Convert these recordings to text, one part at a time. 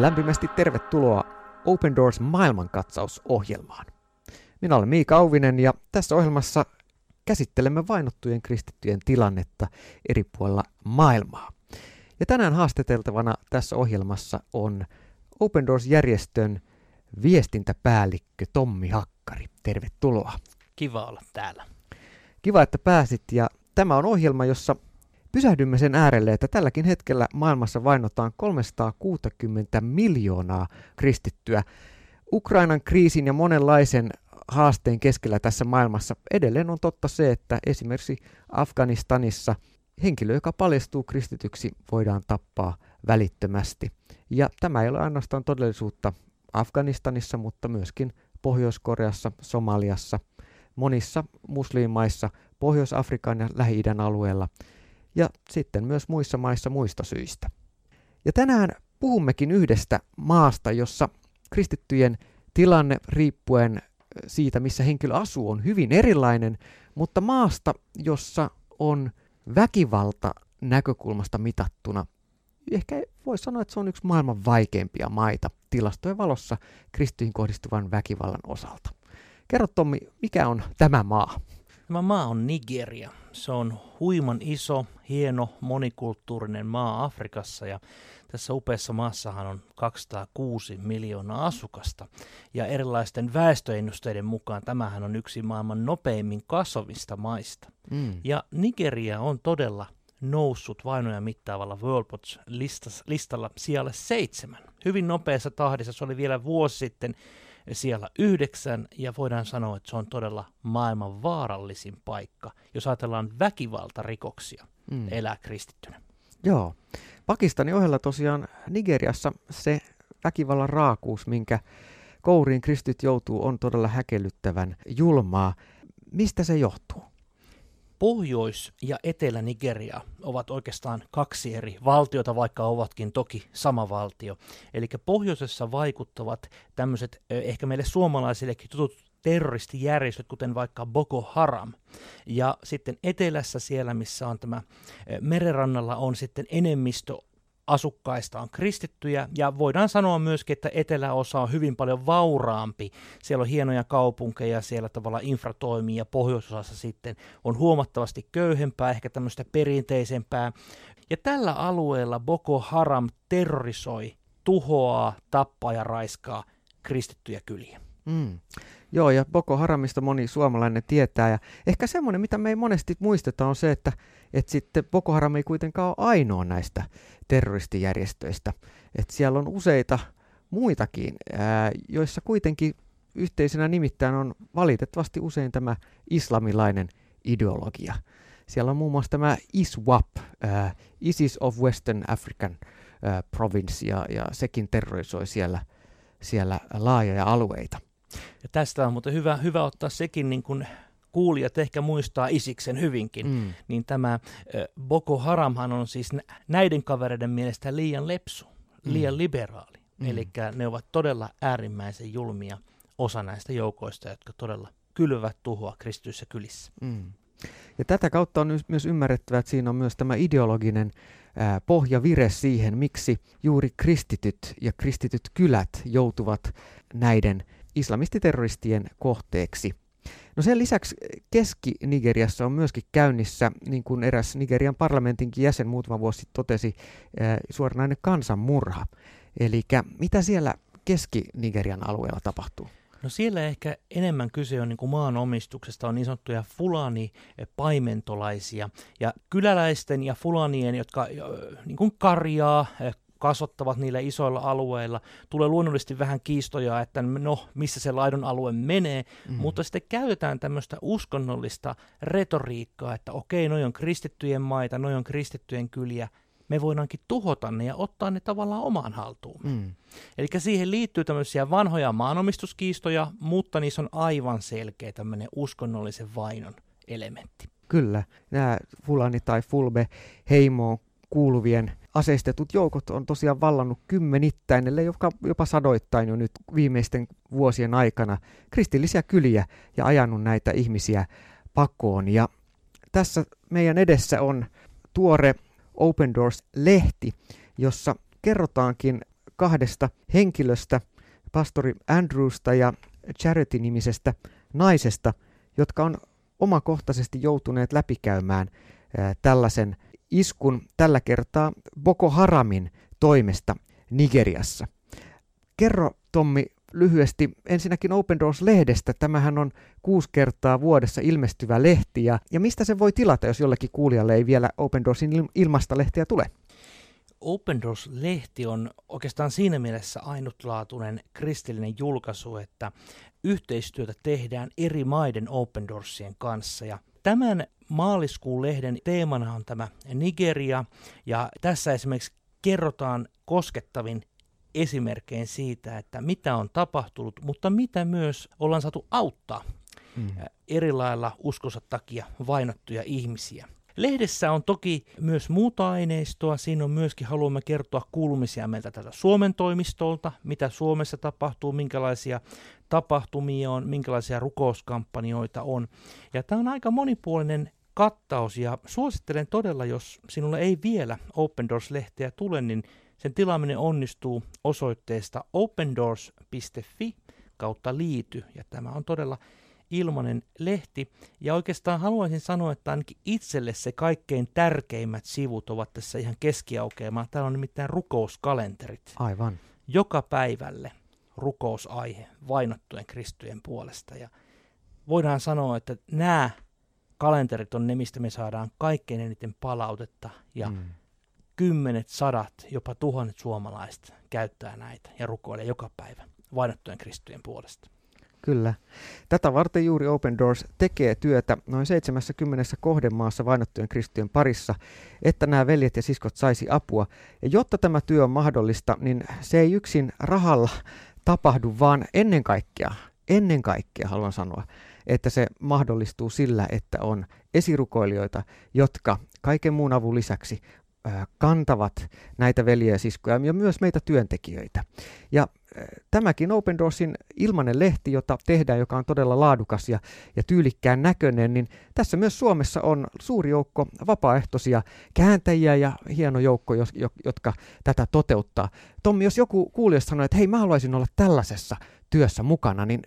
Lämpimästi tervetuloa Open Doors maailmankatsausohjelmaan. Minä olen Miika Auvinen ja tässä ohjelmassa käsittelemme vainottujen kristittyjen tilannetta eri puolilla maailmaa. Ja tänään haastateltavana tässä ohjelmassa on Open Doors-järjestön viestintäpäällikkö Tommi Hakkari. Tervetuloa. Kiva olla täällä. Kiva, että pääsit ja tämä on ohjelma, jossa pysähdymme sen äärelle, että tälläkin hetkellä maailmassa vainotaan 360 miljoonaa kristittyä. Ukrainan kriisin ja monenlaisen haasteen keskellä tässä maailmassa edelleen on totta se, että esimerkiksi Afganistanissa henkilö, joka paljastuu kristityksi, voidaan tappaa välittömästi. Ja tämä ei ole ainoastaan todellisuutta Afganistanissa, mutta myöskin Pohjois-Koreassa, Somaliassa, monissa musliimaissa, Pohjois-Afrikan ja Lähi-idän alueella ja sitten myös muissa maissa muista syistä. Ja tänään puhummekin yhdestä maasta, jossa kristittyjen tilanne riippuen siitä, missä henkilö asuu, on hyvin erilainen, mutta maasta, jossa on väkivalta näkökulmasta mitattuna, ehkä voi sanoa, että se on yksi maailman vaikeimpia maita tilastojen valossa kristyihin kohdistuvan väkivallan osalta. Kerro Tommi, mikä on tämä maa? Tämä maa on Nigeria. Se on huiman iso, hieno, monikulttuurinen maa Afrikassa ja tässä upeassa maassahan on 206 miljoonaa asukasta. Ja erilaisten väestöennusteiden mukaan tämähän on yksi maailman nopeimmin kasvavista maista. Mm. Ja Nigeria on todella noussut vainoja mittaavalla Watch listalla sijalle seitsemän. Hyvin nopeassa tahdissa, se oli vielä vuosi sitten siellä yhdeksän, ja voidaan sanoa, että se on todella maailman vaarallisin paikka, jos ajatellaan väkivaltarikoksia mm. elää kristittynä. Joo. Pakistanin ohella tosiaan Nigeriassa se väkivallan raakuus, minkä kouriin kristit joutuu, on todella häkellyttävän julmaa. Mistä se johtuu? Pohjois- ja Etelä-Nigeria ovat oikeastaan kaksi eri valtiota, vaikka ovatkin toki sama valtio. Eli pohjoisessa vaikuttavat tämmöiset ehkä meille suomalaisillekin tutut terroristijärjestöt, kuten vaikka Boko Haram. Ja sitten etelässä siellä, missä on tämä merenrannalla, on sitten enemmistö asukkaista on kristittyjä ja voidaan sanoa myöskin, että eteläosa on hyvin paljon vauraampi. Siellä on hienoja kaupunkeja, siellä tavalla infra toimii ja pohjoisosassa sitten on huomattavasti köyhempää, ehkä tämmöistä perinteisempää. Ja tällä alueella Boko Haram terrorisoi, tuhoaa, tappaa ja raiskaa kristittyjä kyliä. Mm. Joo, ja Boko Haramista moni suomalainen tietää. Ja ehkä semmoinen, mitä me ei monesti muisteta, on se, että, että sitten Boko Haram ei kuitenkaan ole ainoa näistä terroristijärjestöistä. Että siellä on useita muitakin, ää, joissa kuitenkin yhteisenä nimittäin on valitettavasti usein tämä islamilainen ideologia. Siellä on muun muassa tämä ISWAP, ää, ISIS of Western African ää, Province, ja, ja sekin terrorisoi siellä, siellä laajoja alueita. Ja tästä on mutta hyvä, hyvä ottaa sekin niin kuin kuulijat ehkä muistaa Isiksen hyvinkin, mm. niin tämä Boko Haramhan on siis näiden kavereiden mielestä liian lepsu, liian mm. liberaali. Mm. Eli ne ovat todella äärimmäisen julmia osa näistä joukoista, jotka todella kylvät tuhoa kristyissä kylissä. Mm. Ja tätä kautta on myös ymmärrettävä, että siinä on myös tämä ideologinen ää, pohjavire siihen, miksi juuri kristityt ja kristityt kylät joutuvat näiden islamistiterroristien kohteeksi. No sen lisäksi Keski-Nigeriassa on myöskin käynnissä, niin kuin eräs Nigerian parlamentinkin jäsen muutama vuosi totesi, suoranainen kansanmurha. Eli mitä siellä Keski-Nigerian alueella tapahtuu? No siellä ehkä enemmän kyse on niin maanomistuksesta, on niin sanottuja fulani-paimentolaisia. Ja kyläläisten ja fulanien, jotka niin kuin karjaa, kasvattavat niillä isoilla alueilla. Tulee luonnollisesti vähän kiistoja, että no, missä se laidon alue menee, mm. mutta sitten käytetään tämmöistä uskonnollista retoriikkaa, että okei, noi on kristittyjen maita, noi on kristittyjen kyliä, me voidaankin tuhota ne ja ottaa ne tavallaan omaan haltuun. Mm. Eli siihen liittyy tämmöisiä vanhoja maanomistuskiistoja, mutta niissä on aivan selkeä tämmöinen uskonnollisen vainon elementti. Kyllä, nämä Fulani tai Fulbe heimoon kuuluvien aseistetut joukot on tosiaan vallannut kymmenittäin, ellei jopa, jopa sadoittain jo nyt viimeisten vuosien aikana kristillisiä kyliä ja ajanut näitä ihmisiä pakoon. Ja tässä meidän edessä on tuore Open Doors-lehti, jossa kerrotaankin kahdesta henkilöstä, pastori Andrewsta ja Charity-nimisestä naisesta, jotka on omakohtaisesti joutuneet läpikäymään tällaisen iskun tällä kertaa Boko Haramin toimesta Nigeriassa. Kerro Tommi lyhyesti ensinnäkin Open Doors-lehdestä. Tämähän on kuusi kertaa vuodessa ilmestyvä lehti ja, ja mistä se voi tilata, jos jollekin kuulijalle ei vielä Open Doorsin ilmasta lehtiä tule? Open Doors-lehti on oikeastaan siinä mielessä ainutlaatuinen kristillinen julkaisu, että yhteistyötä tehdään eri maiden Open Doorsien kanssa. Ja tämän maaliskuun lehden teemana on tämä Nigeria, ja tässä esimerkiksi kerrotaan koskettavin esimerkkein siitä, että mitä on tapahtunut, mutta mitä myös ollaan saatu auttaa mm. eri lailla uskonsa takia vainottuja ihmisiä. Lehdessä on toki myös muuta aineistoa. Siinä on myöskin, haluamme kertoa kuulumisia meiltä tältä Suomen toimistolta, mitä Suomessa tapahtuu, minkälaisia tapahtumia on, minkälaisia rukouskampanjoita on. Ja tämä on aika monipuolinen kattaus ja suosittelen todella, jos sinulle ei vielä Open Doors-lehteä tule, niin sen tilaaminen onnistuu osoitteesta opendoors.fi kautta liity, ja tämä on todella ilmainen lehti. Ja oikeastaan haluaisin sanoa, että ainakin itselle se kaikkein tärkeimmät sivut ovat tässä ihan keskiaukeamaa. Täällä on nimittäin rukouskalenterit. Aivan. Joka päivälle rukousaihe vainottujen kristyjen puolesta. Ja voidaan sanoa, että nämä kalenterit on ne, mistä me saadaan kaikkein eniten palautetta ja mm kymmenet, sadat, jopa tuhannet suomalaiset käyttää näitä ja rukoilee joka päivä vainottujen kristyjen puolesta. Kyllä. Tätä varten juuri Open Doors tekee työtä noin 70 kohdemaassa vainottujen kristyjen parissa, että nämä veljet ja siskot saisi apua. Ja jotta tämä työ on mahdollista, niin se ei yksin rahalla tapahdu, vaan ennen kaikkea, ennen kaikkea haluan sanoa, että se mahdollistuu sillä, että on esirukoilijoita, jotka kaiken muun avun lisäksi kantavat näitä veljiä ja siskoja ja myös meitä työntekijöitä. Ja tämäkin Open Doorsin ilmanen lehti, jota tehdään, joka on todella laadukas ja, ja tyylikkään näköinen, niin tässä myös Suomessa on suuri joukko vapaaehtoisia kääntäjiä ja hieno joukko, jos, jotka tätä toteuttaa. Tommi, jos joku kuulija sanoo, että hei mä haluaisin olla tällaisessa työssä mukana, niin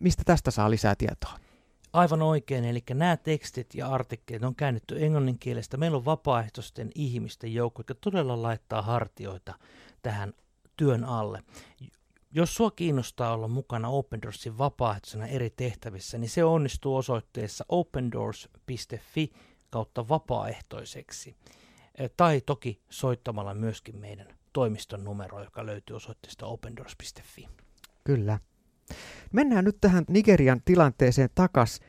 mistä tästä saa lisää tietoa? Aivan oikein, eli nämä tekstit ja artikkelit on käännetty englannin kielestä. Meillä on vapaaehtoisten ihmisten joukko, jotka todella laittaa hartioita tähän työn alle. Jos sua kiinnostaa olla mukana Open Doorsin vapaaehtoisena eri tehtävissä, niin se onnistuu osoitteessa opendoors.fi kautta vapaaehtoiseksi. Tai toki soittamalla myöskin meidän toimiston numero, joka löytyy osoitteesta opendoors.fi. Kyllä. Mennään nyt tähän Nigerian tilanteeseen takas.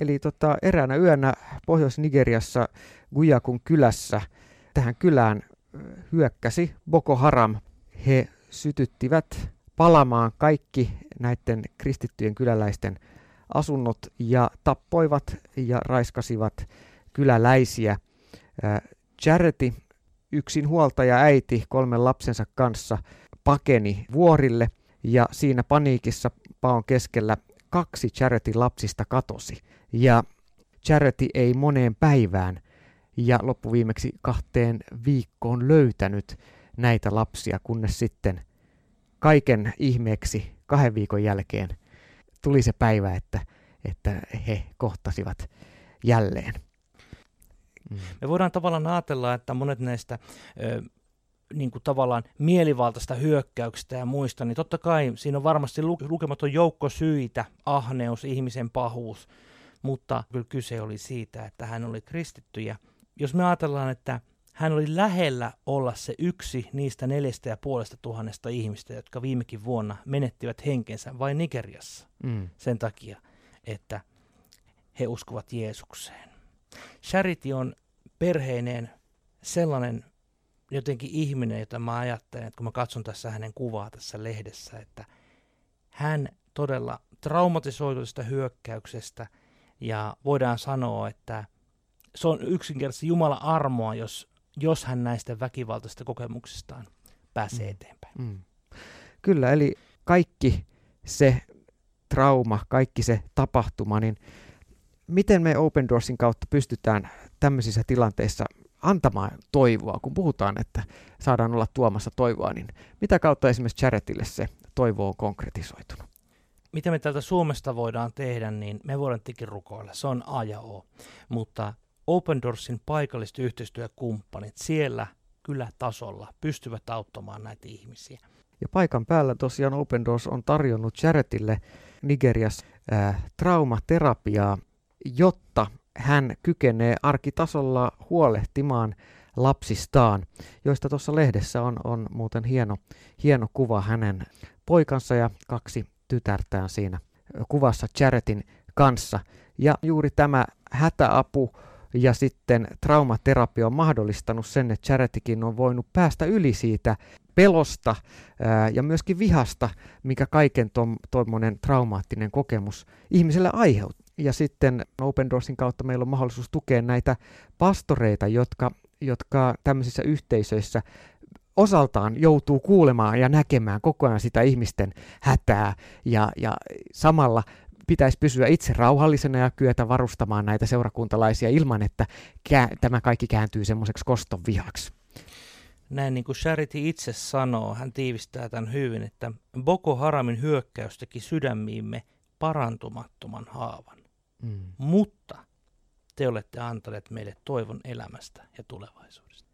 Eli tota, eräänä yönä Pohjois-Nigeriassa Gujakun kylässä tähän kylään hyökkäsi Boko Haram. He sytyttivät palamaan kaikki näiden kristittyjen kyläläisten asunnot ja tappoivat ja raiskasivat kyläläisiä. Charity, yksin huoltaja äiti kolmen lapsensa kanssa, pakeni vuorille – ja siinä paniikissa paon keskellä kaksi Charity lapsista katosi. Ja Charity ei moneen päivään ja loppuviimeksi kahteen viikkoon löytänyt näitä lapsia, kunnes sitten kaiken ihmeeksi kahden viikon jälkeen tuli se päivä, että, että he kohtasivat jälleen. Mm. Me voidaan tavallaan ajatella, että monet näistä ö, niin kuin tavallaan mielivaltaista hyökkäyksistä ja muista, niin totta kai siinä on varmasti lukematon joukko syitä, ahneus, ihmisen pahuus, mutta kyllä kyse oli siitä, että hän oli kristitty ja jos me ajatellaan, että hän oli lähellä olla se yksi niistä neljästä ja puolesta tuhannesta ihmistä, jotka viimekin vuonna menettivät henkensä vain Nigeriassa mm. sen takia, että he uskovat Jeesukseen. Charity on perheineen sellainen jotenkin ihminen, jota mä ajattelen, että kun mä katson tässä hänen kuvaa tässä lehdessä, että hän todella traumatisoitu tästä hyökkäyksestä ja voidaan sanoa, että se on yksinkertaisesti Jumala armoa, jos, jos hän näistä väkivaltaisista kokemuksistaan pääsee mm. eteenpäin. Mm. Kyllä, eli kaikki se trauma, kaikki se tapahtuma, niin miten me Open Doorsin kautta pystytään tämmöisissä tilanteissa antamaan toivoa, kun puhutaan, että saadaan olla tuomassa toivoa, niin mitä kautta esimerkiksi Charitille se toivo on konkretisoitunut? Mitä me täältä Suomesta voidaan tehdä, niin me voidaan tikin rukoilla. Se on A ja O. Mutta Open Doorsin paikalliset yhteistyökumppanit siellä kyllä tasolla pystyvät auttamaan näitä ihmisiä. Ja paikan päällä tosiaan Open Doors on tarjonnut Charitille Nigeriassa äh, traumaterapiaa, jotta hän kykenee arkitasolla huolehtimaan lapsistaan, joista tuossa lehdessä on, on muuten hieno, hieno kuva hänen poikansa ja kaksi tytärtään siinä kuvassa Charitin kanssa. Ja juuri tämä hätäapu ja sitten traumaterapia on mahdollistanut sen, että Charitykin on voinut päästä yli siitä pelosta ää, ja myöskin vihasta, mikä kaiken tuommoinen traumaattinen kokemus ihmiselle aiheuttaa. Ja sitten Open Doorsin kautta meillä on mahdollisuus tukea näitä pastoreita, jotka, jotka tämmöisissä yhteisöissä osaltaan joutuu kuulemaan ja näkemään koko ajan sitä ihmisten hätää ja, ja samalla pitäisi pysyä itse rauhallisena ja kyetä varustamaan näitä seurakuntalaisia ilman, että kää, tämä kaikki kääntyy semmoiseksi koston vihaksi. Näin niin kuin Charity itse sanoo, hän tiivistää tämän hyvin, että Boko Haramin hyökkäys teki sydämiimme parantumattoman haavan. Mm. Mutta te olette antaneet meille toivon elämästä ja tulevaisuudesta.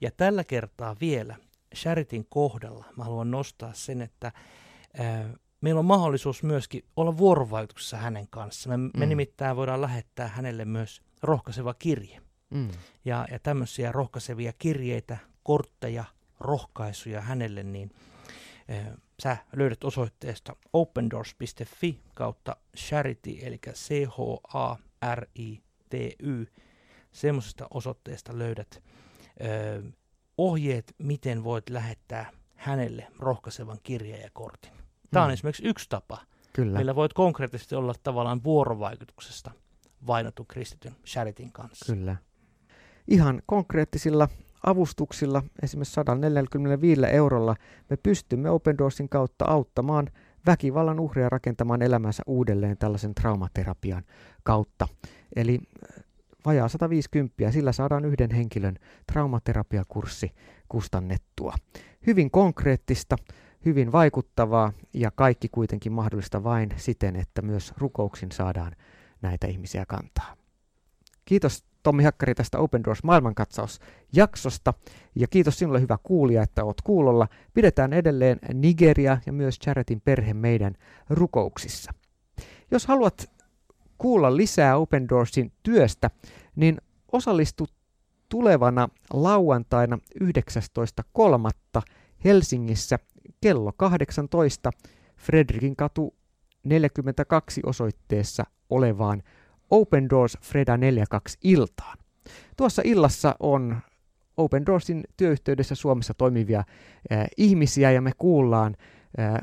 Ja tällä kertaa vielä Charitin kohdalla mä haluan nostaa sen, että ää, meillä on mahdollisuus myöskin olla vuorovaikutuksessa hänen kanssaan. Me, mm. me nimittäin voidaan lähettää hänelle myös rohkaiseva kirje. Mm. Ja, ja tämmöisiä rohkaisevia kirjeitä, kortteja, rohkaisuja hänelle, niin äh, sä löydät osoitteesta opendoors.fi kautta charity, eli C-H-A-R-I-T-Y. Semmoisesta osoitteesta löydät äh, ohjeet, miten voit lähettää hänelle rohkaisevan kirjeen ja kortin. Tämä on mm. esimerkiksi yksi tapa, Kyllä. millä voit konkreettisesti olla tavallaan vuorovaikutuksesta vainotun kristityn Charitin kanssa. Kyllä. Ihan konkreettisilla avustuksilla, esimerkiksi 145 eurolla, me pystymme Open Doorsin kautta auttamaan väkivallan uhria rakentamaan elämänsä uudelleen tällaisen traumaterapian kautta. Eli äh, vajaa 150, sillä saadaan yhden henkilön traumaterapiakurssi kustannettua. Hyvin konkreettista, hyvin vaikuttavaa ja kaikki kuitenkin mahdollista vain siten, että myös rukouksin saadaan näitä ihmisiä kantaa. Kiitos Tommi Hakkari tästä Open Doors maailmankatsausjaksosta ja kiitos sinulle hyvä kuulija, että oot kuulolla. Pidetään edelleen Nigeria ja myös Charitin perhe meidän rukouksissa. Jos haluat kuulla lisää Open Doorsin työstä, niin osallistu tulevana lauantaina 19.3. Helsingissä kello 18 Fredrikin katu 42 osoitteessa olevaan Open Doors Freda 42 iltaan. Tuossa illassa on Open Doorsin työyhteydessä Suomessa toimivia äh, ihmisiä ja me kuullaan äh,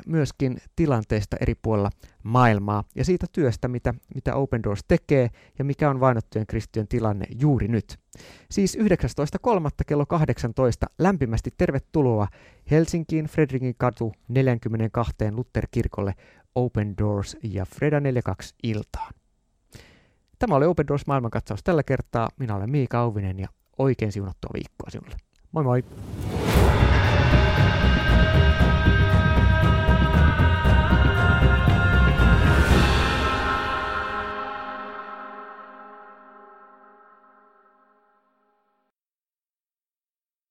myöskin tilanteesta eri puolilla maailmaa ja siitä työstä, mitä, mitä Open Doors tekee ja mikä on vainottujen kristittyjen tilanne juuri nyt. Siis 19.3. kello 18 lämpimästi tervetuloa Helsinkiin Fredrikin katu 42 Luther-kirkolle Open Doors ja Freda 42 iltaan. Tämä oli Open Doors maailmankatsaus tällä kertaa. Minä olen Miika Auvinen ja oikein siunattua viikkoa sinulle. Moi moi!